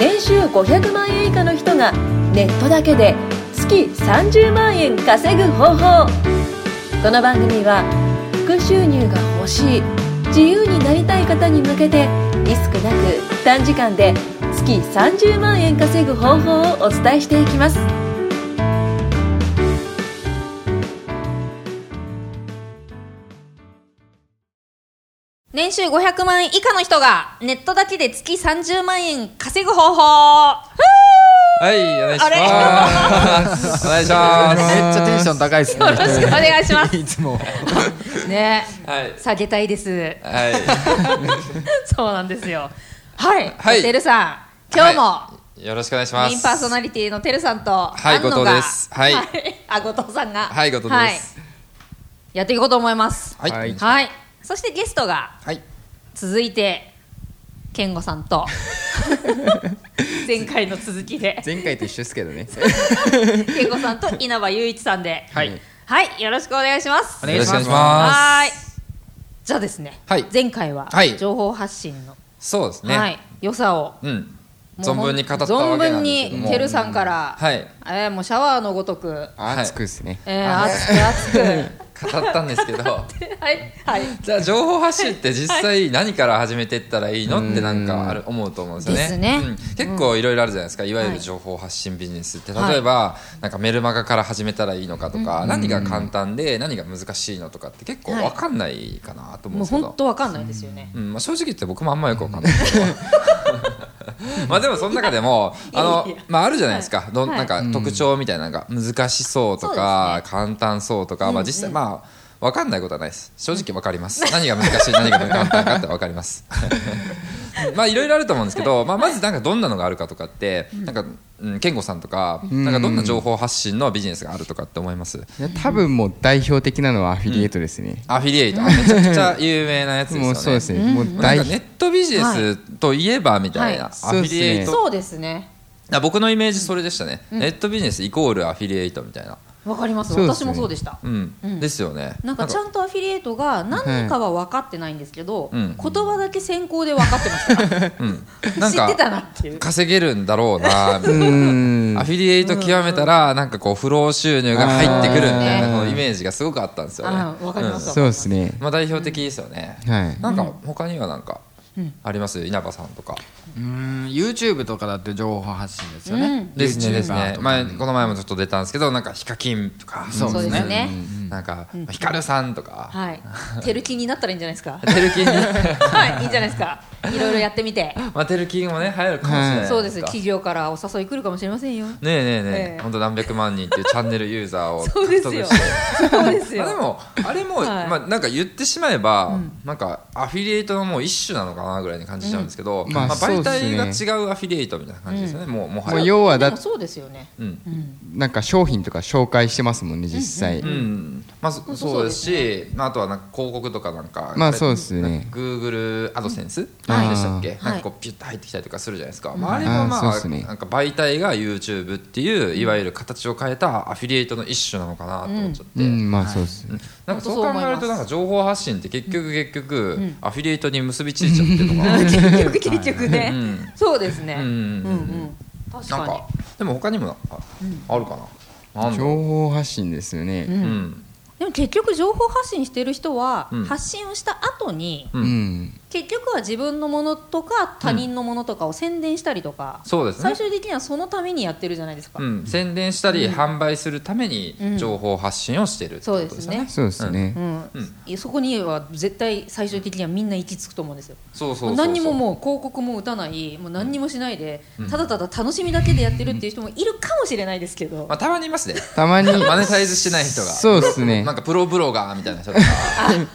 年収500万円以下の人がネットだけで月30万円稼ぐ方法。この番組は副収入が欲しい自由になりたい方に向けてリスクなく短時間で月30万円稼ぐ方法をお伝えしていきます。年収500万円以下の人がネットだけで月30万円稼ぐ方法。ははい、お願いします。お願いしまめっちゃテンション高いですね。よろしくお願いします。いつも。ね。す。はい。下げたいです。はい。そうなんですよ。はい、はい。てるさん今日も、はい。よろしくお願いします。メインパーソナリティのてるさんとはい後藤です。はい。あ後藤さんが。はい後藤です。やっていこうと思います。はい。はいそしてゲストがはい。続いて健吾さんと 前回の続きで前回と一緒ですけどね。健吾さんと稲葉雄一さんではい。はいよろしくお願いしますお願いしますはーいじゃあですね、はい前回ははい情報発信の、そうですね。はい、良さをうん。存分に語ったわけなんですけども。存分にてるさんから、はい。えーもうシャワーのごとく、はい熱くですね。えー、熱く熱く語ったんですけど。はいはい。じゃあ情報発信って実際何から始めていったらいいの？ってなんかある思うと思うんですよね。ですね。うん。結構いろいろあるじゃないですか。いわゆはいる情報発信ビジネスって。はい。例えばなんかメルマガから始めたらいいのかとか、何が簡単で何が難しいのとかって結構わかんないかなと思うんもうですけど。本当わかんないですよね、うん。まあ、正直言って僕もあんまよくわかんない。け ど まあでもその中でもあのまああるじゃないですか、どなんか特徴みたいなのが難しそうとか簡単そうとか、まあ、実際まあ分かんないことはないです。正直分かります。何が難しい何が簡単かって分かりますまあいろいろあると思うんですけど、まあ、まずなんかどんなのがあるかとかって、なんか、うん、健吾さんとか、なんかどんな情報発信のビジネスがあるとかって思います、いや多分もう代表的なのはアフィリエイトですね。アフィリエイト。あめちゃくちゃ有名なやつですよね。もうそうですね。もうなん代かネットビジネスといえばみたいな、はい。アフィリエイト、そうですね。あ僕のイメージそれでしたね、ネットビジネスイコールアフィリエイトみたいな、わかります。ね。私もそうでした。うん。うん。ですよね。なんかちゃんとアフィリエイトが何かは分かってないんですけど、うん。言葉だけ先行で分かってました。うん、知ってたなっていう。稼げるんだろうな。みたいなうーん。アフィリエイト極めたらなんかこう不労収入が入ってくるみたいなのイメージがすごくあったんですよね。あわかります。うん。そうですね。まあ代表的ですよね、はい。なんか他にはなんかあります？稲葉さんとか。うーん。YouTube とかだって情報発信ですよね、ですねですね。前この前もちょっと出たんですけどなんかヒカキンとか。そうそうですねなんかヒカルさんとか。はい。テルキになったらいいんじゃないですか？テルキンに。はいいいんじゃないですか。いろいろやってみて。まあテルキンもね流行るかもしれないそうです。か企業からお誘い来るかもしれませんよ。ねえねえねえ。ええ。本当何百万人っていうチャンネルユーザーを そうですよ。獲得して。そうですまあでよもあれも、はい。まあなんか言ってしまえば、なんかアフィリエイトのもう一種なのかなぐらいに感じちゃうんですけど、まあまあ、媒体が違うアフィリエイトみたいな感じですよね、もうもはや。要はだそうですよねうん。なんか商品とか紹介してますもんね実際。うんまあ、そそうですし、まあ、あとはなんか広告とかなんかまあそうですね。なんか Google アドセンス、はい。でしたっけ、はい。なんかこうピュッと入ってきたりとかするじゃないですか、まあ、あれもまあなんか媒体が YouTube っていういわゆる形を変えたアフィリエイトの一種なのかなと思っちゃって、うん。まあそうです。なんかそう考えるとなんか情報発信って結局結局ん。アフィリエイトに結びついちゃってるのかな。結局結局ね、うん。そうですね、うん。うん確かに。なんかでも他にもああるかな？情報発信ですよね。うんでも結局情報発信してる人は、うん。発信をした後に。結局は自分のものとか他人のものとかを宣伝したりとか、そうですね。最終的にはそのためにやってるじゃないですか、うん、宣伝したり販売するために情報発信をしてるってことですよね。そうですね。うん。いやそこには絶対最終的にはみんな行き着くと思うんですよ。そうそうそうそう。何にももう広告も打たない。もう何にもしないで、ただただ楽しみだけでやってるっていう人もいるかもしれないですけど、まあ、たまにいますね。たまに。マネタイズしてない人が。そうですねなんかプロブロガーみたいな人とか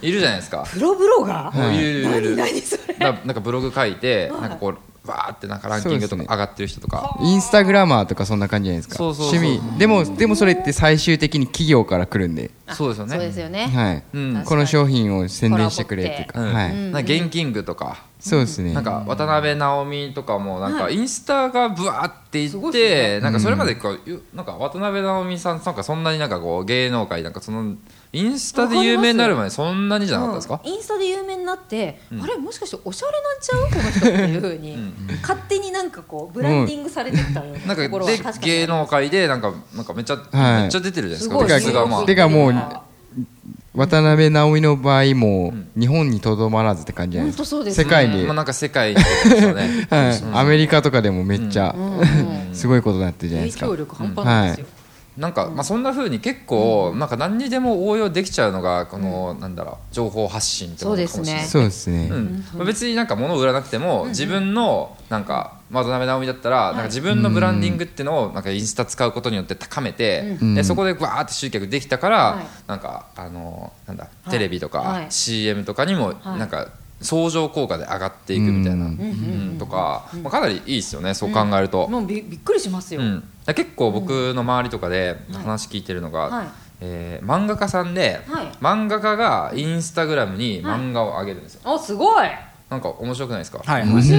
いるじゃないですか。プロブロガー、いるいるいるいる。何それ？なんかブログ書いて、なんかこうわーってなんかランキングとか上がってる人とか。インスタグラマーとかそんな感じじゃないですか。趣味。でもでもそれって最終的に企業から来るんで、そうですよね。そうですよね、はい。うん。この商品を宣伝してくれっていうか、うんはい、なんかゲンキングとか。そうですね。なんか渡辺直美とかもなんかインスタがブワーっていってね。なんかそれまでこうゆなんか渡辺直美さんなんかそんなになんかこう芸能界なんかそのインスタで有名になる前そんなにじゃなかったですか、うん。インスタで有名になって、うん。あれもしかしておしゃれなんちゃう？この人っていうふうに、ん。勝手になんかこうブランディングされてったようななんかで芸能界でなんかなんかめっちゃ、はい。めっちゃ出てるじゃないですか。すてか素がまあてかもう渡辺直美の場合もん。日本にとどまらずって感じじゃないですか。本当そうですね。世界で、まあ、なんか世界ですよね。はい。アメリカとかでもめっちゃ、うん。うん。すごいことになってるじゃない影ですか。響力半端ないですよ、なんか、まあ、そんな風に結構、なんか何にでも応用できちゃうのがこの、なんだろう情報発信ってことかもしれない。そうですね、うん。まあ、別になんか物を売らなくても、自分のなんか渡辺直美だったら、なんか自分のブランディングっていうのをなんかインスタ使うことによって高めて、うん。でそこでわーって集客できたから、はい。なんかあのなんだい。テレビとか、はい。CM とかにもはい。なんか相乗効果で上がっていくみたいな、うんとか、まあ、かなりいいですよねそう考えると。もうびびっくりしますよ、うん、結構僕の周りとかで話聞いてるのが、はい。えー漫画家さんで、はい。漫画家がインスタグラムに漫画を上げるんですよ、おすごい。なんか面白くないですか、はい。面白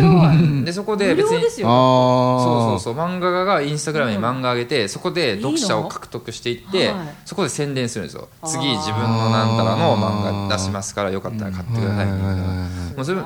い。でそこで無別に料ですよ。ああそうそうそう。漫画家がインスタグラムに漫画上げて、そこで読者を獲得していっていいのはい。そこで宣伝するんですよ。次自分のなんたらの漫画出しますからよかったら買ってください。みたいなもうそれ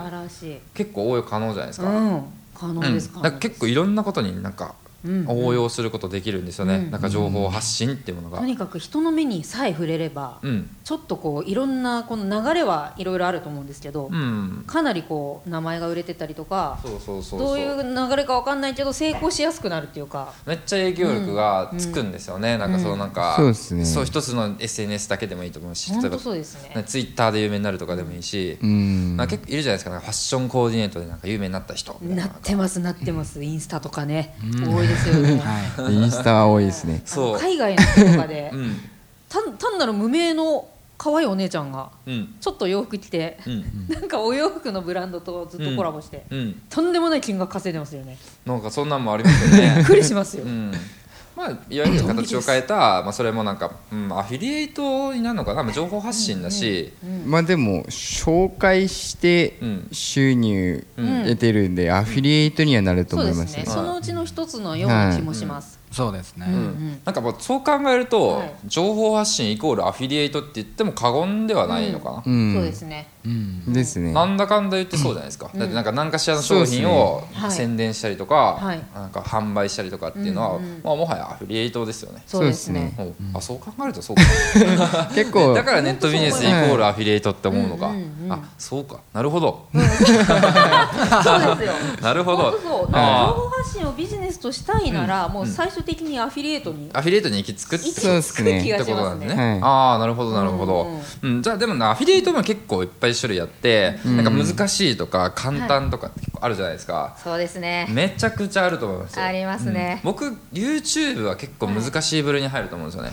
結構応用可能じゃないですか,、うん。可能うん。です、だから結構いろんなことになんかうん応用することできるんですよね、うん。なんか情報発信っていうものが、とにかく人の目にさえ触れれば、うん。ちょっとこういろんなこの流れはいろいろあると思うんですけど、うん。かなりこう名前が売れてたりとかそうそうそうそう。どういう流れかわかんないけど成功しやすくなるっていうか。めっちゃ影響力がつくんですよね、なんかそのなんか、そうですね。そう一つの SNS だけでもいいと思うし例えば本当そうですね。ツイッターで有名になるとかでもいいし、うん。なんか結構いるじゃないですか。ファッションコーディネートでなんか有名になった人な。ってますなってます。インスタとかね。多いですよねはい。インスタは多いですね。海外の人とかで うん。単単なる無名の可愛いお姉ちゃんがうん。ちょっと洋服着てうん。なんかお洋服のブランドとずっとコラボしてうん。とんでもない金額稼いでますよね。なんかそんなんもありますよびっねくりしますよ。うんまあ、いわゆる形を変えた、まあ、それもなんか、うん、アフィリエイトになるのかな、まあ、情報発信だし、まあでも紹介してうん。収入うん。得てるんでアフィリエイトにはなると思いますすね。ねそのうちの一つのような気もしますそうですね、うん。うんなんかもうそう考えると、はい。情報発信イコールアフィリエイトって言っても過言ではないのかな、うん。そうですね。うん。ですね。なんだかんだ言ってそうじゃないですか、だってなんか何かしらの商品を宣伝したりとか、はい。なんか販売したりとかっていうのは、うんうんまあ、もはやアフィリエイトですよね、そうですね。あそう考えるとそうか。結構。だからネットビジネスイコールアフィリエイトって思うのか、うんうんうん。あそうか。なるほど、そうですよ。なるほど。情報発信をビジネスとしたいなら、もう最終的にアフィリエイトにーアフィリエイトに行き着くってそうですね。って。ことなんでね、はい。ああなるほどなるほど、ううん。じゃあでもなアフィリエイトも結構いっぱい種類あって、なんか難しいとか簡単とかって結構あるじゃないですか、そうですね。めちゃくちゃあると思いますよ。ありますね。僕 YouTube は結構難しい部類に入ると思うんですよね、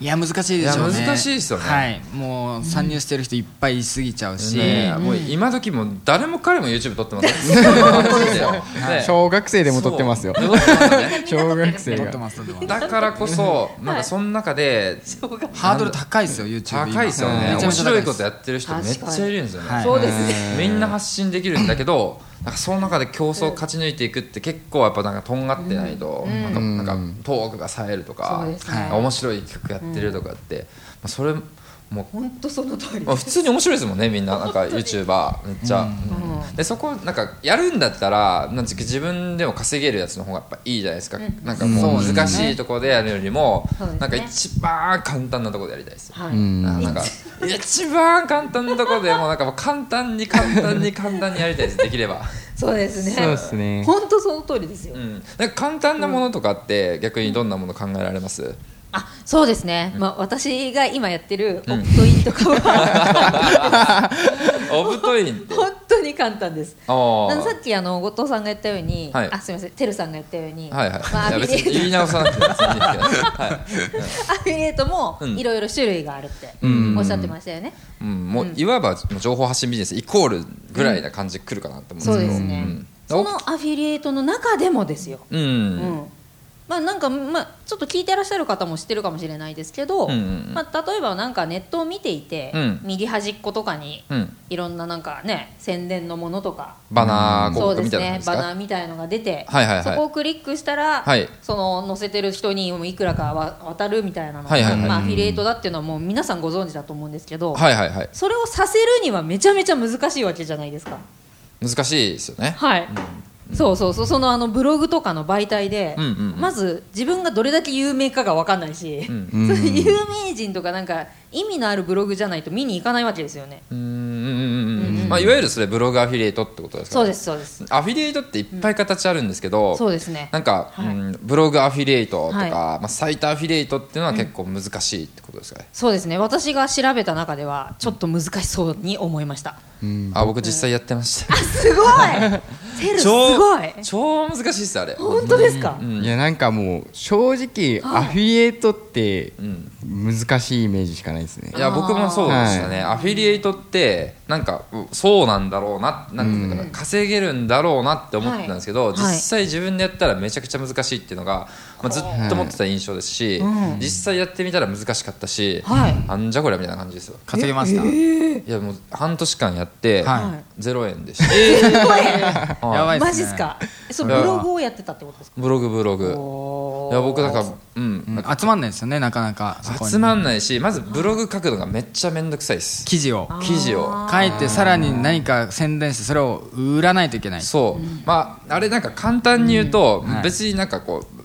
いや難しいでしょうね。難しいですよね。はい。もう参入してる人いっぱいいすぎちゃうし、ねえもう今時もう誰も彼も YouTube 撮ってま す小学生でも撮ってますよ。小学生撮ってが。だからこそなんかその中でハードル高いですよ YouTube 今。高いですよね。面白いことやってる人めっちゃいるんですよね、はいそうですね。みんな発信できるんだけどなんかその中で競争を勝ち抜いていくって結構やっぱなんかとんがってないと、なんかなんかトークが冴えるとか、面白い企画やってるとかって、まあ、それもう本当その通りまあ、普通に面白いですもんねみんな。なんか YouTuber めっちゃ、うんでそこなんかやるんだったらなん自分でも稼げるやつの方がやっぱいいじゃないですか、なんかもう難しいところでやるよりも、そうですね。なんか一番簡単なところでやりたいですよ。はい。なんか一番簡単なところでもうなんかもう簡単に簡単に簡単にやりたいですできれば、そうですね。そうですね。本当その通りですよ。う。ん、なんか簡単なものとかって逆にどんなもの考えられます、あ、そうですね。まあ私が今やってるオプトインとかは。オブトイン本当に簡単です。ああのーさっきあの後藤さんが言ったように、はい。あすみません、てるさんが言ったように、はいはい、まあアフィリエイト。言い直さなくても別にいいんですけど、はい。アフィリエイトもうん。いろいろ種類があるってうん。おっしゃってましたよね。うん、もういわば情報発信ビジネスイコールぐらいな感じで来るかなと思うんですけど、そうですね。そのアフィリエイトの中でもですよ。うん、うん。まあなんか、まあ、ちょっと聞いてらっしゃる方も知ってるかもしれないですけど、うんうんうん。まあ、例えばなんかネットを見ていて、うん。右端っことかにうん。いろんななんかね宣伝のものとかバナーみたいなのねバですかナーみたいのが出て、はいはいはい。そこをクリックしたら、はい。その載せてる人にもいくらかわ渡るみたいなのが、はいはいはい。まあ、アフィリエイトだっていうのはもう皆さんご存知だと思うんですけど、はいはいはい。それをさせるにはめちゃめちゃ難しいわけじゃないですか。難しいですよね。はい、そうそうそう。そのあのブログとかの媒体で、うんうんうん。まず自分がどれだけ有名かが分かんないし、ん。そういう有名人とかなんか意味のあるブログじゃないと見に行かないわけですよね。うんうん。うん。うんまあいわゆるそれブログアフィリエイトってことですかそうですそうです。アフィリエイトっていっぱい形あるんですけど、そうですね。なんか、はい。うんブログアフィリエイトとか、はい。まあ、サイトアフィリエイトっていうのは結構難しいってことですかね、そうですね。私が調べた中ではちょっと難しそうに思いました。あ僕実際やってました、すごい テルす超ごい。超難しいですあれ。本当ですか、うん。いやなんかもう正直アフィリエイトってうん難しいイメージしかないですね。いや僕もそうでしたね、アフィリエイトってなんかうそうなんだろうななんていうのかな、稼げるんだろうなって思ってたんですけど、はい。実際自分でやったらめちゃくちゃ難しいっていうのが、まあ、ずっと持ってた印象ですし、うん実際やってみたら難しかったし、はい。なんじゃこりゃみたいな感じですよ。稼げました、いやもう半年間やって、は0円でした、はい。やばいっすね。マジっすか？えそうブログをやってたってことですか？ブログブログ。おいや僕なんか、うんうん集まんないですよねなかなか。そこに。集まんないしまずブログ書くのがめっちゃめんどくさいです。記事を。記事を。書いてさらに何か宣伝してそれを売らないといけない。そう、まああれなんか簡単に言うと、はい。別になんかこう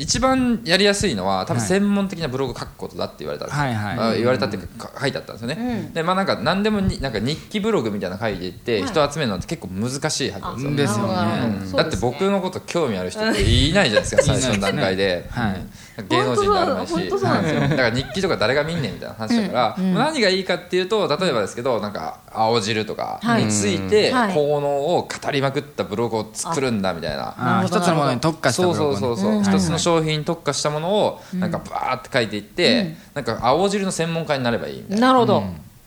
一番やりやすいのは多分はい専門的なブログを書くことだって言われたんですよ、はいはい。あ言われたっていうかか書いてあったんですよね、でまあなんか何でもになんか日記ブログみたいなの書いていって、人を集めるのって結構難しいはずなんですよ、ですよね。なるほど。なるほどだって僕のこと興味ある人っていないじゃないですか 最初の段階で、はい。うん芸能人であるまいし。だから日記とか誰が見んねんみたいな話だから、何がいいかっていうと例えばですけどなんか青汁とかについてはい。効能を語りまくったブログを作るんだみたいな。一つのものに特化したそうブログをね。そうそうそう、一つの商品に特化したものをなんかバーって書いていって、なんか青汁の専門家になればいいみたいな。なるほど、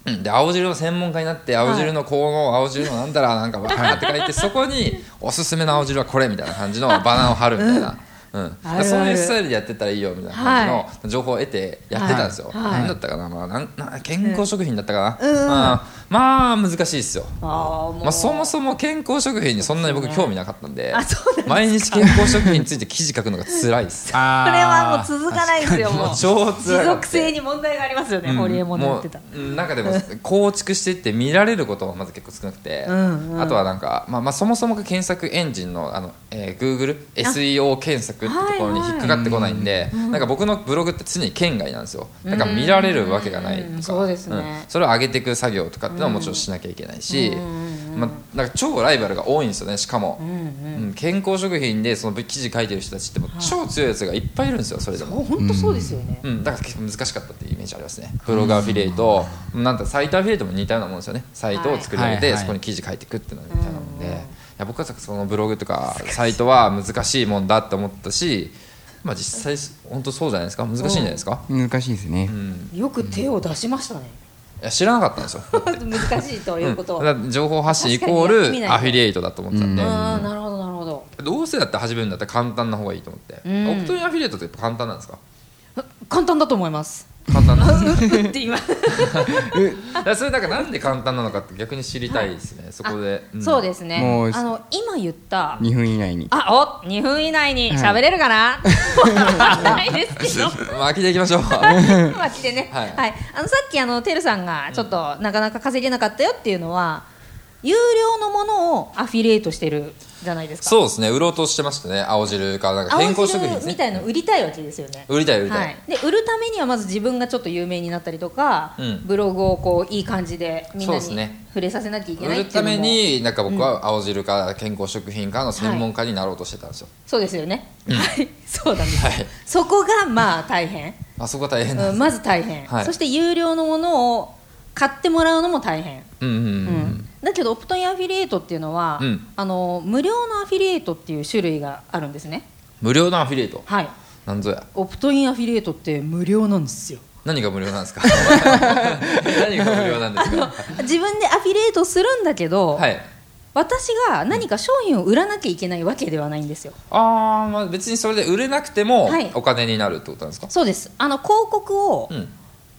うん。で青汁の専門家になって青汁の効能、青汁のなんだらなんかバーって書いてそこにおすすめの青汁はこれみたいな感じのバナーを貼るみたいな。うん、そういうスタイルでやってったらいいよみたいな感じの情報を得てやってたんですよ、はい。はい。何だったかな,、まあ、なんな健康食品だったかな、まあ、まあ難しいですよ、あまあ、そもそも健康食品にそんなに僕興味なかったんであそうなんですか。毎日健康食品について記事書くのが辛いです。あ ーこれはもう続かないですよもう。超持辛かった続性に問題がありますよね、うん。ホリエモンの言ってた。なんかでも構築していって見られることもまず結構少なくて、うんうん。あとはなんか、まあ、まあそもそもが検索エンジンのあの、えー、Google SEO 検索ってところに引っかかってこないんで、なんか僕のブログって常に県外なんですよ。だから見られるわけがないとか、うん。そうですね。ん。それを上げていく作業とかっていうのはもちろんしなきゃいけないし、まあ、なんか超ライバルが多いんですよねしかも、うん健康食品でその記事書いてる人たちってもう超強いやつがいっぱいいるんですよそれでも。本当そうですよね、うん、だから結構難しかったっていうイメージありますね。ブログアフィリエイト、なんだサイトアフィリエイトも似たようなもんですよね。サイトを作り上げて、そこに記事書いていくっていうのが似たようなや僕はそのブログとかサイトは難しいもんだって思ったし、まあ、実際本当そうじゃないですか？難しいんじゃないですか、難しいですね、よく手を出しましたね、いや知らなかったんですよ。難しいということは、だから情報発信イコールアフィリエイトだと思ってたんで、ああなるほどなるほど。どうせだって始めるんだったら簡単な方がいいと思って、ん。オプトインアフィリエイトってやっぱ簡単なんですか？簡単だと思います簡単な。ん。ですかって今だからそれなん。かなん。で簡単なのかって逆に知りたいですね、そこで、ん。そうですねもうあの今言った2分以内にあお2分以内に喋れるかな、ないですけどまあ飽きていきましょう巻きでね、ははいいあのさっきあのてるさん。がちょっとなかなか稼げなかったよっていうのは、有料のものをアフィリエイトしてるじゃないですか。そうですね。売ろうとしてましたね。青汁かなんか健康食品です青汁みたねいの売りたいわけですよね。売りたい売りたい、はい、で売るためにはまず自分がちょっと有名になったりとか、うん。ブログをこういい感じでみんなに触れさせなきゃいけ売ないるためっていうのもになんか僕は青汁か健康食品かの専門家になろうとしてたんですよ、そうですよね、はい。そうなんです、はい。そこがまあ大変、あそこ大変うんまず大変、はい。そして有料のものを買ってもらうのも大変、うんうんうん、うん。だけどオプトインアフィリエイトっていうのは、うん。あの無料のアフィリエイトっていう種類があるんですね。無料のアフィリエイト？はい。なんぞや。オプトインアフィリエイトって無料なんですよ。何が無料なんですか？何が無料なんですか？自分でアフィリエイトするんだけど、はい。私が何か商品を売らなきゃいけないわけではないんですよ。ああまあ別にそれで売れなくてもはい。お金になるってことなんですか、そうです。あの広告を、うん。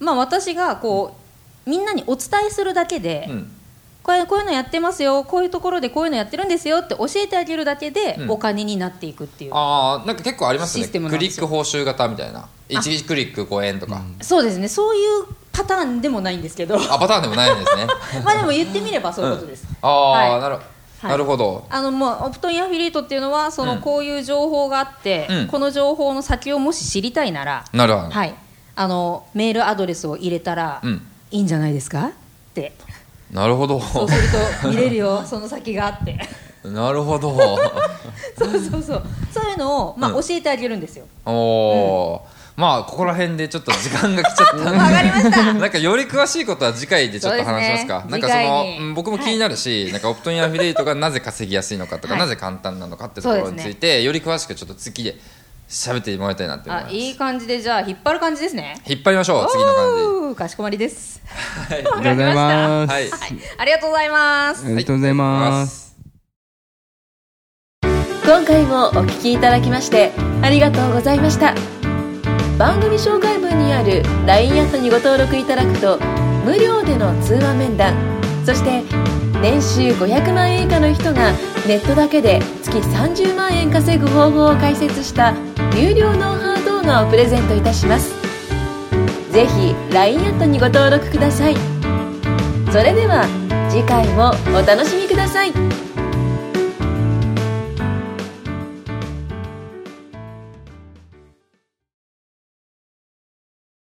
まあ私がこうみんなにお伝えするだけで、うん。これこういうのやってますよこういうところでこういうのやってるんですよって教えてあげるだけで、うん。お金になっていくっていう。ああなんか結構ありますね。クリック報酬型みたいな。1クリック5円とか、そうですね。そういうパターンでもないんですけど。あパターンでもないんですね。まあでも言ってみればそういうことです、ああ、はい。なるはい。なるほど。あのもうオプトインアフィリエイトっていうのはそのうん。こういう情報があって、うん。この情報の先をもし知りたいなら、なるほど、はい、あのメールアドレスを入れたら、うんいいんじゃないですか？って。なるほど。そうすると見れるよ。その先があって。なるほど。そうそうそう。そういうのを、まあうん。教えてあげるんですよ。おおー、まあここら辺でちょっと時間が来ちゃったんかりました。なんかより詳しいことは次回でちょっと話しますか。ねなんかその僕も気になるし、なんかオプトインアフィリエイトがなぜ稼ぎやすいのかとか、はい。なぜ簡単なのかってところについて、より詳しくちょっと次で喋ってもらいたいなって思います。あいい感じでじゃあ引っ張る感じですね。引っ張りましょう次の感おーかしこまりです。じありがとうございます。はい。ありがとうございます。ありがとうございます。今回もお聞きいただきましてありがとうございました。番組紹介文にある LINE アットにご登録いただくと無料での通話面談そして年収500万円以下の人がネットだけで月30万円稼ぐ方法を解説した有料ノウハウ動画をプレゼントいたします。ぜひ LINE アットにご登録ください。それでは次回もお楽しみください。